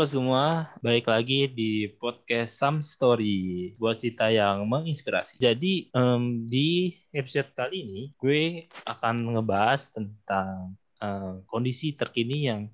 Halo semua, balik lagi di podcast Some Story, buat cerita yang menginspirasi. Jadi um, di episode kali ini, gue akan ngebahas tentang uh, kondisi terkini yang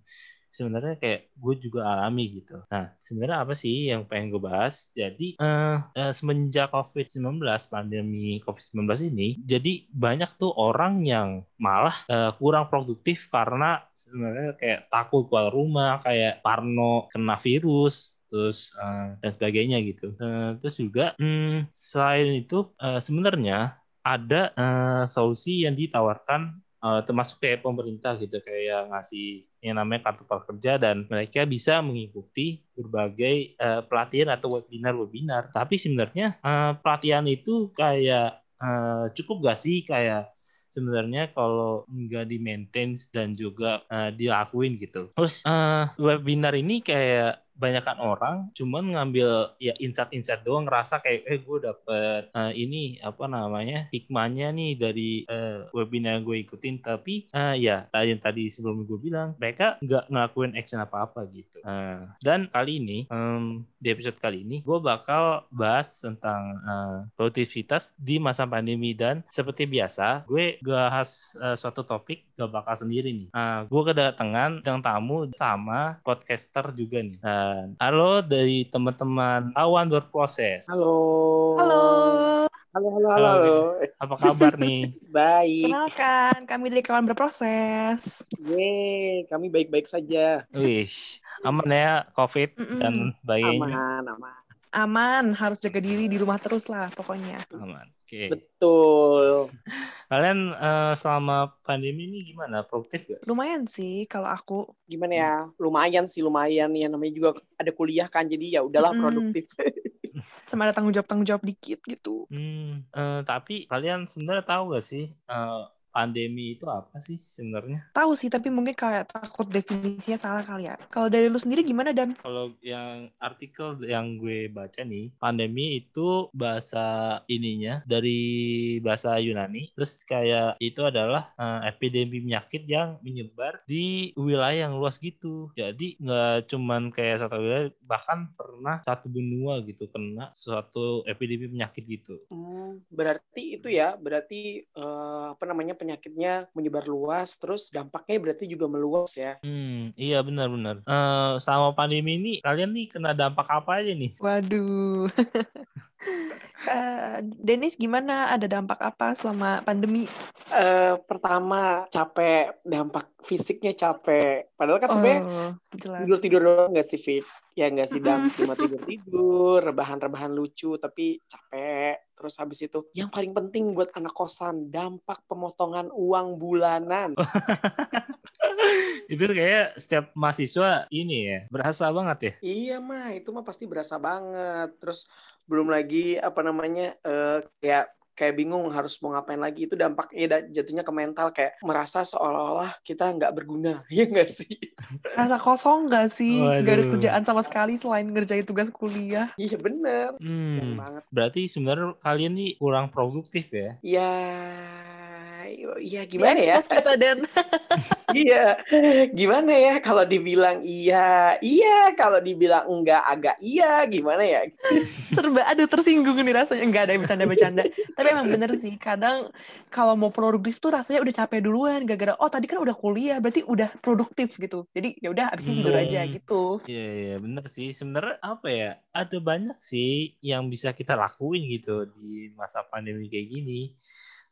sebenarnya kayak gue juga alami gitu. Nah, sebenarnya apa sih yang pengen gue bahas? Jadi uh, uh, semenjak COVID-19, pandemi COVID-19 ini, jadi banyak tuh orang yang malah uh, kurang produktif karena sebenarnya kayak takut keluar rumah, kayak parno kena virus, terus uh, dan sebagainya gitu. Uh, terus juga hmm, selain itu uh, sebenarnya ada uh, solusi yang ditawarkan uh, termasuk kayak pemerintah gitu kayak ngasih yang namanya kartu prakerja dan mereka bisa mengikuti berbagai uh, pelatihan atau webinar-webinar. Tapi sebenarnya uh, pelatihan itu kayak uh, cukup gak sih kayak sebenarnya kalau nggak di maintain dan juga uh, dilakuin gitu. Terus uh, webinar ini kayak banyakkan orang cuman ngambil ya insight-insight doang ngerasa kayak eh gue dapet uh, ini apa namanya hikmahnya nih dari uh, webinar gue ikutin. Tapi uh, ya tadi yang tadi sebelum gue bilang mereka nggak ngelakuin action apa-apa gitu. Uh, dan kali ini um, di episode kali ini gue bakal bahas tentang uh, produktivitas di masa pandemi. Dan seperti biasa gue bahas uh, suatu topik gak bakal sendiri nih. Uh, gue kedatangan yang tamu sama podcaster juga nih. Uh, halo dari teman-teman Awan Berproses. Halo. Halo. Halo, halo, halo. halo. Apa kabar nih? baik. Kenalkan, kami dari kawan berproses. Yeay, kami baik-baik saja. Wih, aman ya COVID Mm -mm. dan sebagainya. Aman, aman. Aman, harus jaga diri di rumah terus lah pokoknya. Aman. Oke. Betul. Kalian eh, selama pandemi ini gimana? Produktif gak? Lumayan sih kalau aku. Gimana ya? Lumayan sih, lumayan. Ya namanya juga ada kuliah kan, jadi ya udahlah Mm-mm. produktif. Sama ada tanggung jawab-tanggung jawab dikit gitu. Hmm, eh, tapi kalian sebenarnya tahu gak sih eh, pandemi itu apa sih sebenarnya? Tahu sih, tapi mungkin kayak takut definisinya salah kali ya. Kalau dari lu sendiri gimana, Dan? Kalau yang artikel yang gue baca nih, pandemi itu bahasa ininya dari bahasa Yunani. Terus kayak itu adalah eh, epidemi penyakit yang menyebar di wilayah yang luas gitu. Jadi nggak cuman kayak satu wilayah, bahkan pernah satu benua gitu kena suatu epidemi penyakit gitu. Hmm, berarti itu ya, berarti eh, apa namanya penyakitnya menyebar luas, terus dampaknya berarti juga meluas ya. Hmm, iya benar-benar. Eh sama pandemi ini kalian nih kena dampak apa aja nih? Waduh. Eh, Dennis gimana? Ada dampak apa selama pandemi? Eh pertama capek, dampak fisiknya capek. Padahal kan sebenarnya Oh, tidur tidur doang nggak sih fit? Ya nggak sih dam? Cuma tidur tidur rebahan rebahan lucu tapi capek. Terus habis itu yang paling penting buat anak kosan dampak pemotongan uang bulanan. Itu kayak setiap mahasiswa ini ya berasa banget ya. iya mah itu mah pasti berasa banget. Terus belum lagi apa namanya eh, kayak kayak bingung harus mau ngapain lagi. Itu dampaknya da- jatuhnya ke mental kayak merasa seolah-olah kita nggak berguna. Ya nggak sih? Rasa kosong gak sih? Gak ada kerjaan sama sekali selain ngerjain tugas kuliah. iya bener. Hmm, banget. Berarti sebenarnya kalian nih kurang produktif ya. ya Iya gimana ya? Kita, Dan. Iya, gimana ya kalau dibilang iya, iya, kalau dibilang enggak agak iya, gimana ya? serba aduh tersinggung nih rasanya nggak ada yang bercanda-bercanda tapi emang bener sih kadang kalau mau produktif tuh rasanya udah capek duluan gara-gara oh tadi kan udah kuliah berarti udah produktif gitu jadi ya udah abis ini tidur aja Hmm. gitu Iya, iya bener sih. Sebenarnya apa ya? Ada banyak sih yang bisa kita lakuin gitu di masa pandemi kayak gini.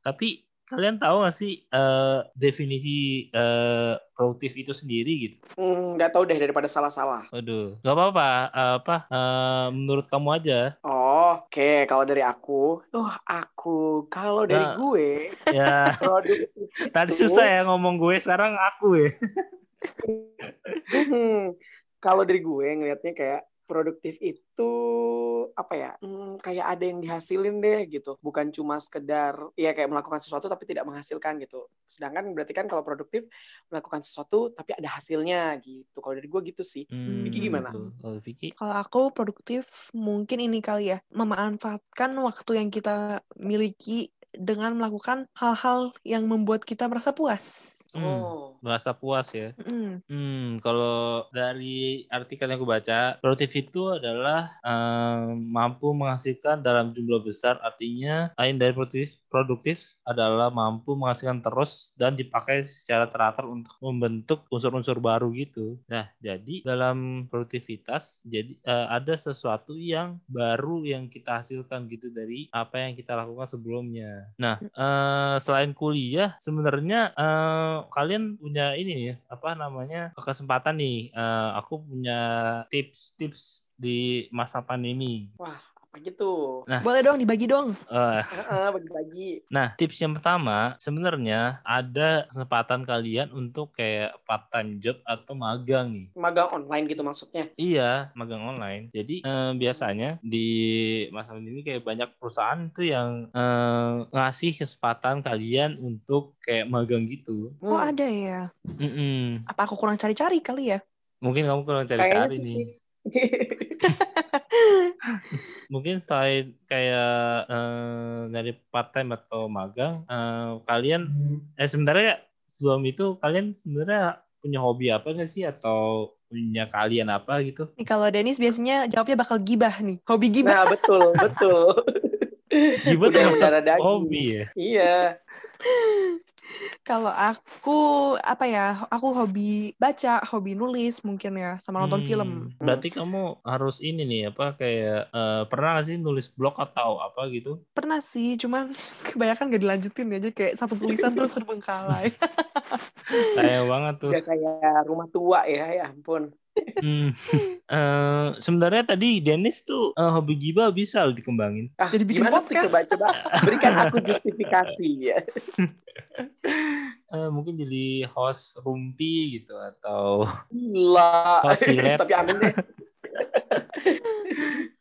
Tapi kalian tahu gak sih eh, definisi eh, produktif itu sendiri gitu? Hmm, Nggak tahu deh daripada salah-salah. Waduh, gak apa-apa. Eh, apa? eh, menurut kamu aja. Oh, Oke, kalau dari aku, oh aku, kalau dari Nah. gue, Ya, produktif tadi itu- susah ya ngomong gue. Sekarang aku ya. Hmm, kalau dari gue ngelihatnya kayak produktif itu apa ya hmm, kayak ada yang dihasilin deh gitu. Bukan cuma sekedar ya kayak melakukan sesuatu tapi tidak menghasilkan gitu. Sedangkan berarti kan kalau produktif melakukan sesuatu tapi ada hasilnya gitu. Kalau dari gue gitu sih. Hmm, Vicky gimana? Kalau Vicky? kalau aku produktif mungkin ini kali ya memanfaatkan waktu yang kita miliki dengan melakukan hal-hal yang membuat kita merasa puas Hmm, Oh. merasa puas ya. Mm. Hmm, kalau dari artikel yang aku baca, produktif itu adalah em, mampu menghasilkan dalam jumlah besar. Artinya, lain dari produktif, produktif adalah mampu menghasilkan terus dan dipakai secara teratur untuk membentuk unsur-unsur baru gitu. Nah, jadi dalam produktivitas, jadi eh, ada sesuatu yang baru yang kita hasilkan gitu dari apa yang kita lakukan sebelumnya. Nah, eh, selain kuliah, sebenarnya eh, kalian punya ini ya, apa namanya kesempatan nih. eh, aku punya tips-tips di masa pandemi. Wah, apa gitu? Boleh dong dibagi dong. Eh, Heeh, bagi-bagi. Nah, tips yang pertama sebenarnya ada kesempatan kalian untuk kayak part time job atau magang nih. Magang online gitu maksudnya. Iya, magang online. Jadi eh, biasanya di masa ini kayak banyak perusahaan tuh yang eh, ngasih kesempatan kalian untuk kayak magang gitu. Oh Hmm. ada ya. Mm-mm. Apa aku kurang cari-cari kali ya? Mungkin kamu kurang Kayaknya cari-cari sih nih. Mungkin selain kayak eh, dari part time atau magang, eh, kalian eh sebenarnya sebelum itu kalian sebenarnya punya hobi apa nggak sih atau punya kalian apa gitu? Nih kalau Dennis biasanya jawabnya bakal gibah nih. Hobi gibah. Nah, betul, betul. Gibah mendarah daging. hobi ya. Iya. Kalau aku apa ya? Aku hobi baca, hobi nulis mungkin ya, sama nonton Hmm, film. Berarti kamu harus ini nih apa kayak eh, pernah nggak sih nulis blog atau apa gitu? Pernah sih, cuman kebanyakan gak dilanjutin ya, jadi kayak satu tulisan terus terbengkalai. Sayang banget tuh. Udah kayak rumah tua ya, ya ampun. Hmm. Eh, sebenarnya tadi Dennis tuh eh, hobi gibah bisa loh dikembangin. Ah, Jadi bikin podcast. coba coba berikan aku justifikasi ya. Eh, mungkin jadi host rumpi gitu atau silet. Tapi amin deh.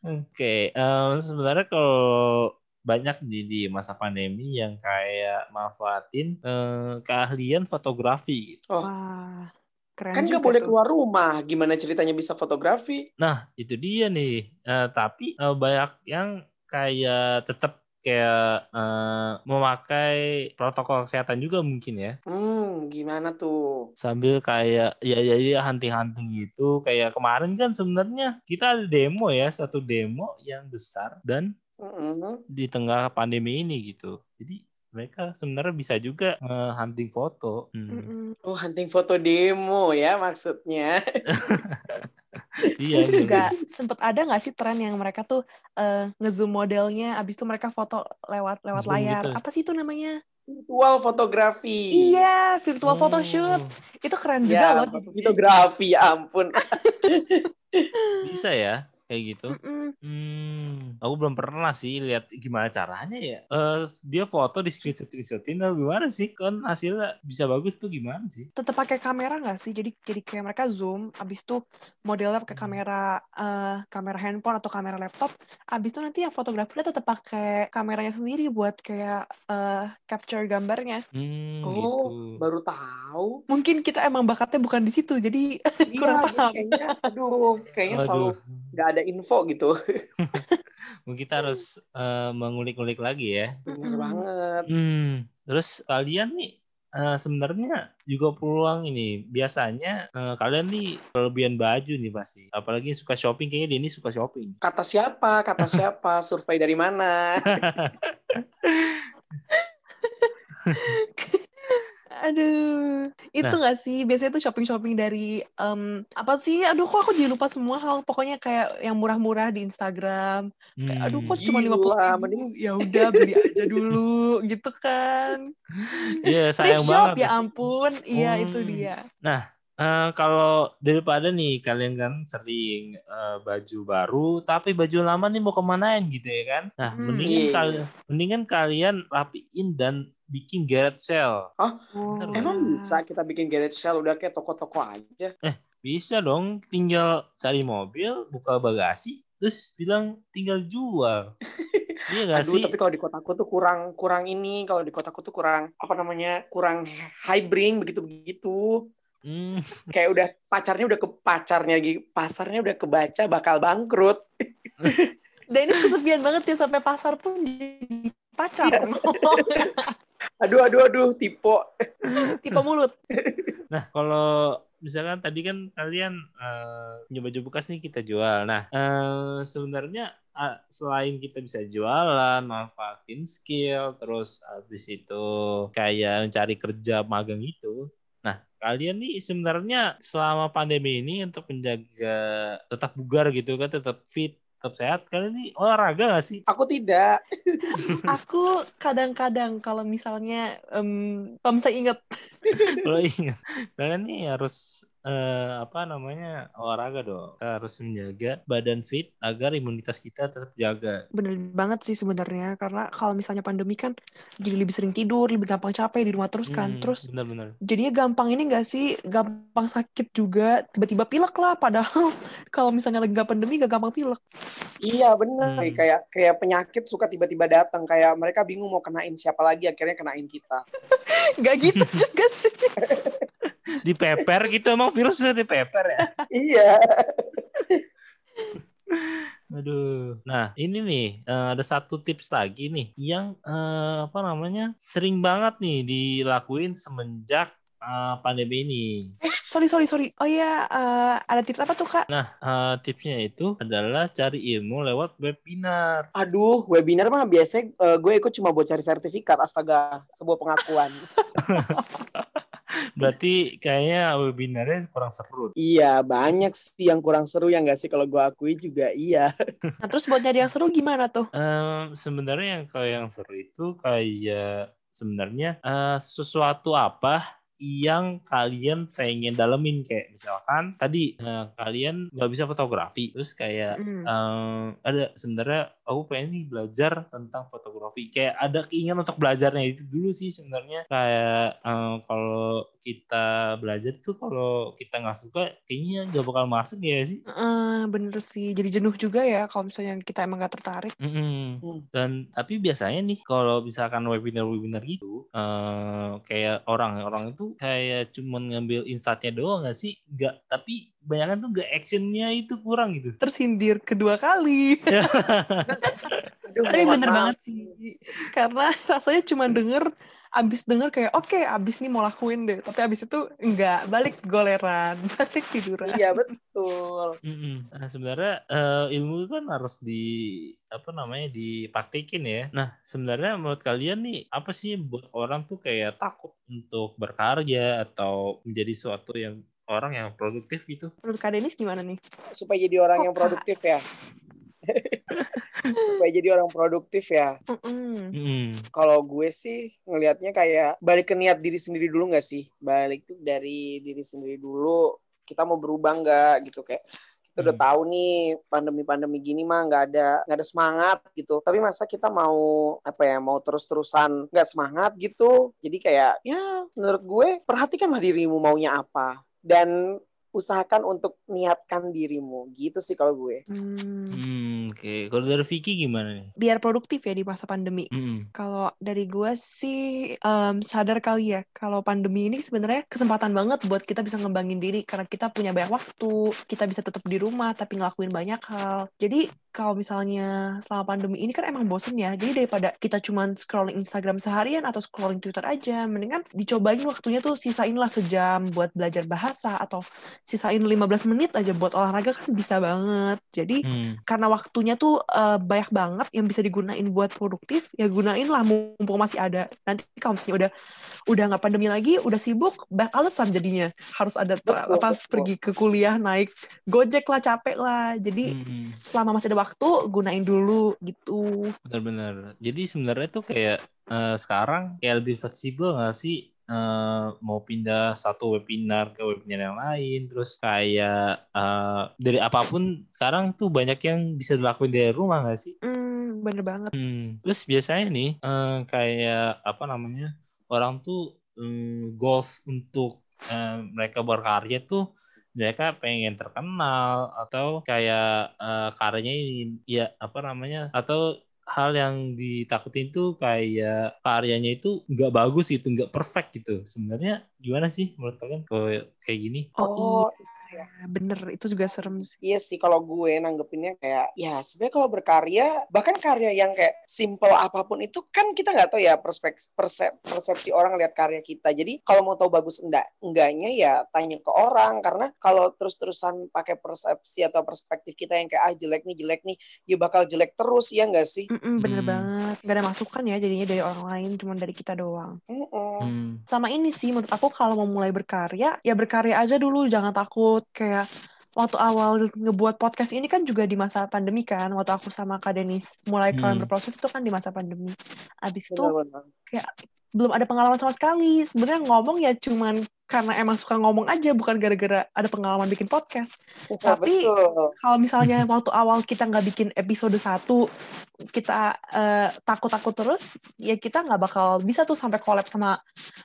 Oke, em, sebenarnya kalau banyak di, di masa pandemi yang kayak manfaatin eh, keahlian fotografi. gitu. Oh. Wah, keren Kan nggak boleh tuh. keluar rumah. Gimana ceritanya bisa fotografi? Nah, itu dia nih. Eh, tapi eh, banyak yang kayak tetap kayak eh, memakai protokol kesehatan juga mungkin ya. Hmm, gimana tuh? Sambil kayak ya ya ya hunting-hunting gitu. Kayak kemarin kan sebenarnya kita ada demo ya, satu demo yang besar dan Mm-mm. di tengah pandemi ini gitu. Jadi mereka sebenarnya bisa juga eh, hunting foto. Hmm. Oh, hunting foto demo ya maksudnya. Iya. Itu iya. juga sempet ada nggak sih tren yang mereka tuh eh, ngezoom modelnya, abis itu mereka foto lewat lewat Zoom layar. gitu. Apa sih itu namanya? Virtual fotografi. Iya, virtual photoshoot. Oh, Itu keren juga Ya, loh. fotografi ya ampun. bisa ya kayak gitu. Mm-mm. Hmm, aku belum pernah sih lihat gimana caranya ya. Eh dia foto di screenshot screenshotin atau gimana sih? Kan hasilnya bisa bagus tuh gimana sih? Tetap pakai kamera nggak sih? Jadi jadi kayak mereka zoom, abis itu modelnya pakai kamera eh, kamera handphone atau kamera laptop. Abis itu nanti yang fotografernya tetap pakai kameranya sendiri buat kayak eh, capture gambarnya. Hmm, Oh, gitu. baru tahu. Mungkin kita emang bakatnya bukan di situ, jadi Iya, Kurang paham. kayaknya aduh, kayaknya selalu Aduh, nggak ada info gitu. mungkin kita harus eh, mengulik-ulik lagi ya. Bener Mm-mm. banget. Hmm, terus kalian nih eh, sebenarnya juga peluang ini. Biasanya eh, kalian nih kelebihan baju nih pasti. Apalagi suka shopping kayaknya dia ini suka shopping. Kata siapa? Kata siapa? Survei dari mana? Aduh, itu Nah. nggak sih biasanya tuh shopping-shopping dari em, apa sih? Aduh, kok aku jadi lupa semua hal. Pokoknya kayak yang murah-murah di Instagram. Kayak, aduh, kok Hmm. cuma lima puluh mending- Ya udah beli aja dulu, gitu kan? Iya, Thrift sayang shop banget. ya ampun, iya itu Hmm. dia. Eh, kalau daripada nih kalian kan sering eh, baju baru tapi baju lama nih mau kemanain gitu ya kan nah Hmm, mendingan iya. kalian mendingan kalian rapiin dan bikin garage sale. Oh, Emang bisa kita bikin garage sale? Udah kayak toko-toko aja? bisa dong. Tinggal cari mobil buka bagasi terus bilang tinggal jual. Iya gak Aduh, sih? tapi kalau di kotaku tuh kurang kurang ini, kalau di kotaku tuh kurang apa namanya? kurang high bring begitu-begitu. Hmm, Kayak udah pacarnya udah ke pacarnya lagi, pasarnya udah kebaca bakal bangkrut. Dennis kesepian banget ya sampai pasar pun jadi pacar. Aduh, aduh, aduh, tipe. Tipe mulut. Nah, kalau misalkan tadi kan kalian uh, nyoba-nyoba bekas nih kita jual. Nah, uh, sebenarnya uh, selain kita bisa jualan, manfaatin skill, terus habis itu kayak mencari kerja magang itu. Nah, kalian nih sebenarnya selama pandemi ini untuk menjaga tetap bugar gitu kan, tetap fit, tetap sehat kalian ini olahraga gak sih? Aku tidak. Aku kadang-kadang kalau misalnya um, kalau misalnya inget Kalau ingat kalian nih harus eh, apa namanya olahraga dong. Kita harus menjaga badan fit agar imunitas kita tetap jaga. bener banget sih sebenarnya karena kalau misalnya pandemi kan jadi lebih sering tidur, lebih gampang capek di rumah terus kan. Hmm, Terus benar-benar. jadinya gampang ini gak sih gampang sakit juga tiba-tiba pilek lah padahal kalau misalnya lagi gak pandemi gak gampang pilek Iya, bener. Hmm. Kayak kayak penyakit suka tiba-tiba datang. Kayak mereka bingung mau kenain siapa lagi, akhirnya kenain kita. gak gitu juga sih Dipeper gitu emang virus bisa dipeper ya? iya. Aduh. Nah, ini nih eh, ada satu tips lagi nih yang eh, apa namanya? sering banget nih dilakuin semenjak eh, pandemi ini. eh sorry sorry sorry oh iya eh, ada tips apa tuh kak Nah, eh, tipsnya itu adalah cari ilmu lewat webinar. Aduh, webinar mah biasanya eh, gue ikut cuma buat cari sertifikat. Astaga, sebuah pengakuan. Berarti kayaknya webinarnya kurang seru. iya, banyak sih yang kurang seru yang gak sih kalau gue akui juga iya. nah terus buat nyari yang seru gimana tuh Em, sebenarnya yang kayak yang seru itu kayak sebenarnya eh, sesuatu apa yang kalian pengen dalemin. Kayak misalkan tadi eh, kalian nggak bisa fotografi. Terus kayak Mm. em, ada sebenarnya aku pengen nih belajar tentang fotografi. Kayak ada keinginan untuk belajarnya. Itu dulu sih sebenarnya. Kayak em, kalau kita belajar tuh kalau kita nggak suka kayaknya nggak bakal masuk ya sih. Eh, bener sih. Jadi jenuh juga ya kalau misalnya kita emang gak tertarik. Mm-mm. Hmm. Dan tapi biasanya nih kalau misalkan webinar-webinar gitu, eh, kayak orang-orang itu kayak cuman ngambil insight-nya doang nggak sih? Nggak, tapi banyak tuh nggak actionnya itu kurang gitu. tersindir kedua kali Aduh, tapi bener maaf. banget sih karena rasanya cuma denger abis denger kayak oke abis nih mau lakuin deh tapi abis itu enggak balik goleran balik tiduran Iya, betul. Mm-mm. Nah, sebenarnya eh, ilmu itu kan harus di apa namanya dipraktekin ya. Nah, sebenarnya menurut kalian nih apa sih buat orang tuh kayak takut untuk berkarya atau menjadi suatu yang orang yang produktif gitu? menurut kak Denis gimana nih Supaya jadi orang Kok, yang Kak? produktif ya. Supaya jadi orang produktif ya. Mm-mm. Kalau gue sih ngelihatnya kayak balik ke niat diri sendiri dulu nggak sih? Balik tuh dari diri sendiri dulu. Kita mau berubah nggak gitu kayak kita udah Hmm. tahu nih pandemi-pandemi gini mah nggak ada nggak ada semangat gitu. Tapi masa kita mau apa ya mau terus-terusan nggak semangat gitu? Jadi kayak ya menurut gue perhatikanlah dirimu maunya apa dan usahakan untuk niatkan dirimu gitu sih kalau gue. Hmm, Hmm, oke. Kalau dari Vicky gimana nih? biar produktif ya di masa pandemi Mm-mm. Kalau dari gue sih em, sadar kali ya kalau pandemi ini sebenarnya kesempatan banget buat kita bisa ngembangin diri karena kita punya banyak waktu, kita bisa tetap di rumah tapi ngelakuin banyak hal. Jadi kalau misalnya selama pandemi ini kan emang bosen ya, jadi daripada kita cuman scrolling Instagram seharian atau scrolling Twitter aja, mendingan dicobain waktunya tuh sisain lah sejam buat belajar bahasa atau sisain 15 menit aja buat olahraga kan bisa banget. Jadi Hmm. karena waktunya tuh eh, banyak banget yang bisa digunain buat produktif ya gunain lah mumpung masih ada nanti kalau misalnya udah udah nggak pandemi lagi udah sibuk banyak alasan jadinya harus ada tra- Betul, apa betul. pergi ke kuliah naik gojek lah capek lah jadi Mm-mm. selama masih ada waktu gunain dulu gitu Benar-benar. Jadi sebenarnya tuh kayak eh, sekarang kayak lebih fleksibel nggak sih? Eh, mau pindah satu webinar ke webinar yang lain, terus kayak eh, dari apa pun sekarang tuh banyak yang bisa dilakuin dari rumah nggak sih? hmm, bener banget Hmm. Terus biasanya nih eh, kayak apa namanya orang tuh hmm, goals untuk eh, mereka berkarya tuh mereka pengen terkenal atau kayak eh, karyanya ini ya apa namanya atau hal yang ditakutin tuh kayak karyanya itu nggak bagus gitu nggak perfect gitu. Sebenarnya gimana sih menurut kalian kalau kayak gini? Oh, Oh, iya, bener. Itu juga serem sih. Iya sih kalau gue nanggepinnya kayak ya sebenarnya kalau berkarya bahkan karya yang kayak simple apa pun itu kan kita nggak tahu ya perspek- persep- persepsi orang lihat karya kita. Jadi kalau mau tahu bagus enggak enggaknya ya tanya ke orang karena kalau terus-terusan pakai persepsi atau perspektif kita yang kayak ah jelek nih jelek nih ya bakal jelek terus ya enggak sih? Mm-mm, bener Hmm. banget. Gak ada masukan ya jadinya dari orang lain, cuma dari kita doang. Mm-mm. Hmm. Sama ini sih, menurut aku kalau mau mulai berkarya, ya berkarya aja dulu, jangan takut. Kayak waktu awal ngebuat podcast ini kan juga di masa pandemi kan, waktu aku sama Kak Denis mulai kalian Hmm. berproses itu kan di masa pandemi. Abis itu Benar-benar. Belum ada pengalaman sama sekali. Sebenarnya ngomong ya cuman karena emang suka ngomong aja, bukan gara-gara ada pengalaman bikin podcast. Tapi- Betul. Kalau misalnya waktu awal kita nggak bikin episode 1, kita eh, takut-takut terus, ya kita nggak bakal bisa tuh sampai collab sama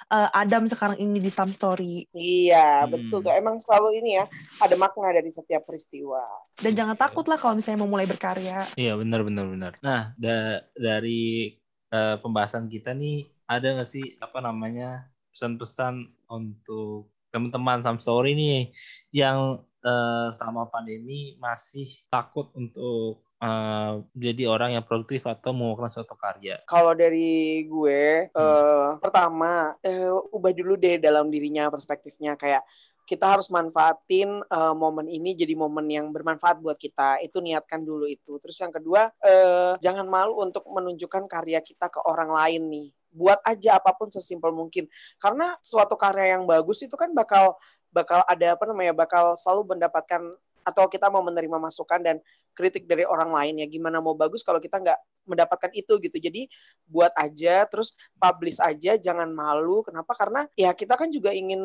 eh, Adam sekarang ini di Some Story. Iya, Hmm. betul tuh. Emang selalu ini ya, ada makna dari setiap peristiwa. Dan jangan takut lah kalau misalnya mau mulai berkarya. Iya benar benar benar. Nah da- dari eh, pembahasan kita nih ada nggak sih apa namanya pesan-pesan untuk teman-teman Sam Story nih yang eh, selama pandemi masih takut untuk eh, jadi orang yang produktif atau mengeluarkan suatu karya. Kalau dari gue, eh, pertama eh, ubah dulu deh dalam dirinya perspektifnya kayak kita harus manfaatin eh, momen ini jadi momen yang bermanfaat buat kita. Itu niatkan dulu itu. Terus yang kedua, eh, jangan malu untuk menunjukkan karya kita ke orang lain nih. Buat aja apa pun sesimpel mungkin. Karena suatu karya yang bagus itu kan bakal bakal ada apa namanya bakal selalu mendapatkan atau kita mau menerima masukan dan kritik dari orang lain ya. Gimana mau bagus kalau kita nggak mendapatkan itu gitu. Jadi buat aja terus publish aja jangan malu. Kenapa? Karena ya kita kan juga ingin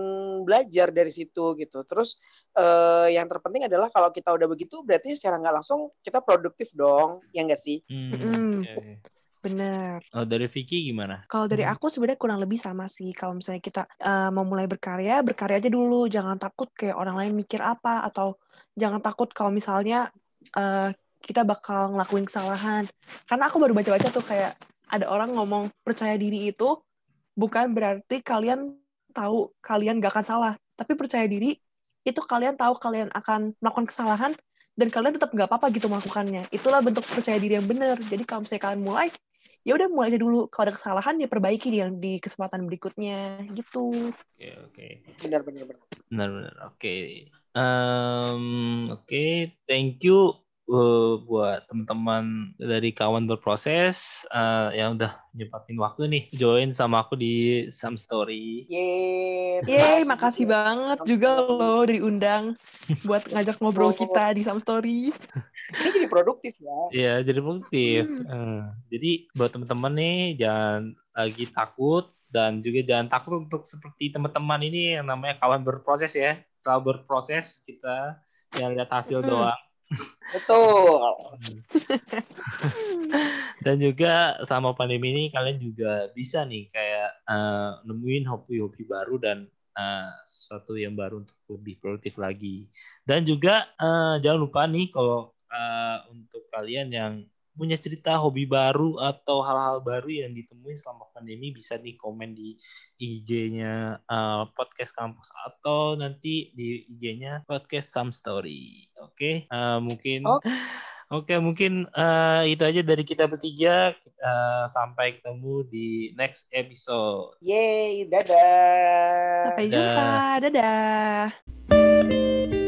belajar dari situ gitu. Terus eh, yang terpenting adalah kalau kita udah begitu berarti secara nggak langsung kita produktif dong. Ya nggak sih? Hmm, Mm-mm. Bener. Oh, dari Vicky gimana? Kalau dari Hmm. aku sebenarnya kurang lebih sama sih. Kalau misalnya kita eh, mau mulai berkarya, berkarya aja dulu. Jangan takut kayak orang lain mikir apa atau jangan takut kalau misalnya eh, kita bakal ngelakuin kesalahan. Karena aku baru baca-baca tuh kayak ada orang ngomong percaya diri itu bukan berarti kalian tahu kalian gak akan salah, tapi percaya diri itu kalian tahu kalian akan melakukan kesalahan dan kalian tetap nggak apa-apa gitu melakukannya. Itulah bentuk percaya diri yang benar. Jadi kalau misalnya kalian mulai, ya udah mulai aja dulu. Kalau ada kesalahan ya perbaiki di yang di kesempatan berikutnya gitu. Oke, oke. benar-benar benar Benar-benar. Oke. Em, oke, thank you uh, buat teman-teman dari kawan berproses uh, yang udah nyepatin waktu nih join sama aku di Some Story. Yeay, Yeay, makasih kasih banget juga loh diundang buat ngajak ngobrol kita di Some Story. Ini jadi produktif ya Iya, jadi produktif. Hmm. Eh, jadi buat teman-teman nih jangan lagi takut dan juga jangan takut untuk seperti teman-teman ini yang namanya kawan berproses ya. Setelah berproses kita yang lihat hasil Hmm. doang. betul Dan juga sama pandemi ini kalian juga bisa nih kayak eh, nemuin hobi-hobi baru dan eh, sesuatu yang baru untuk lebih produktif lagi. Dan juga eh, jangan lupa nih kalau eh, untuk kalian yang punya cerita hobi baru atau hal-hal baru yang ditemuin selama pandemi bisa nih komen di IG-nya eh, podcast kampus atau nanti di IG-nya podcast Some Story. Oke, Eh, mungkin Oke. Oke, mungkin eh, itu aja dari kita bertiga. Eh, sampai ketemu di next episode. Yeay, dadah Sampai jumpa. Dadah.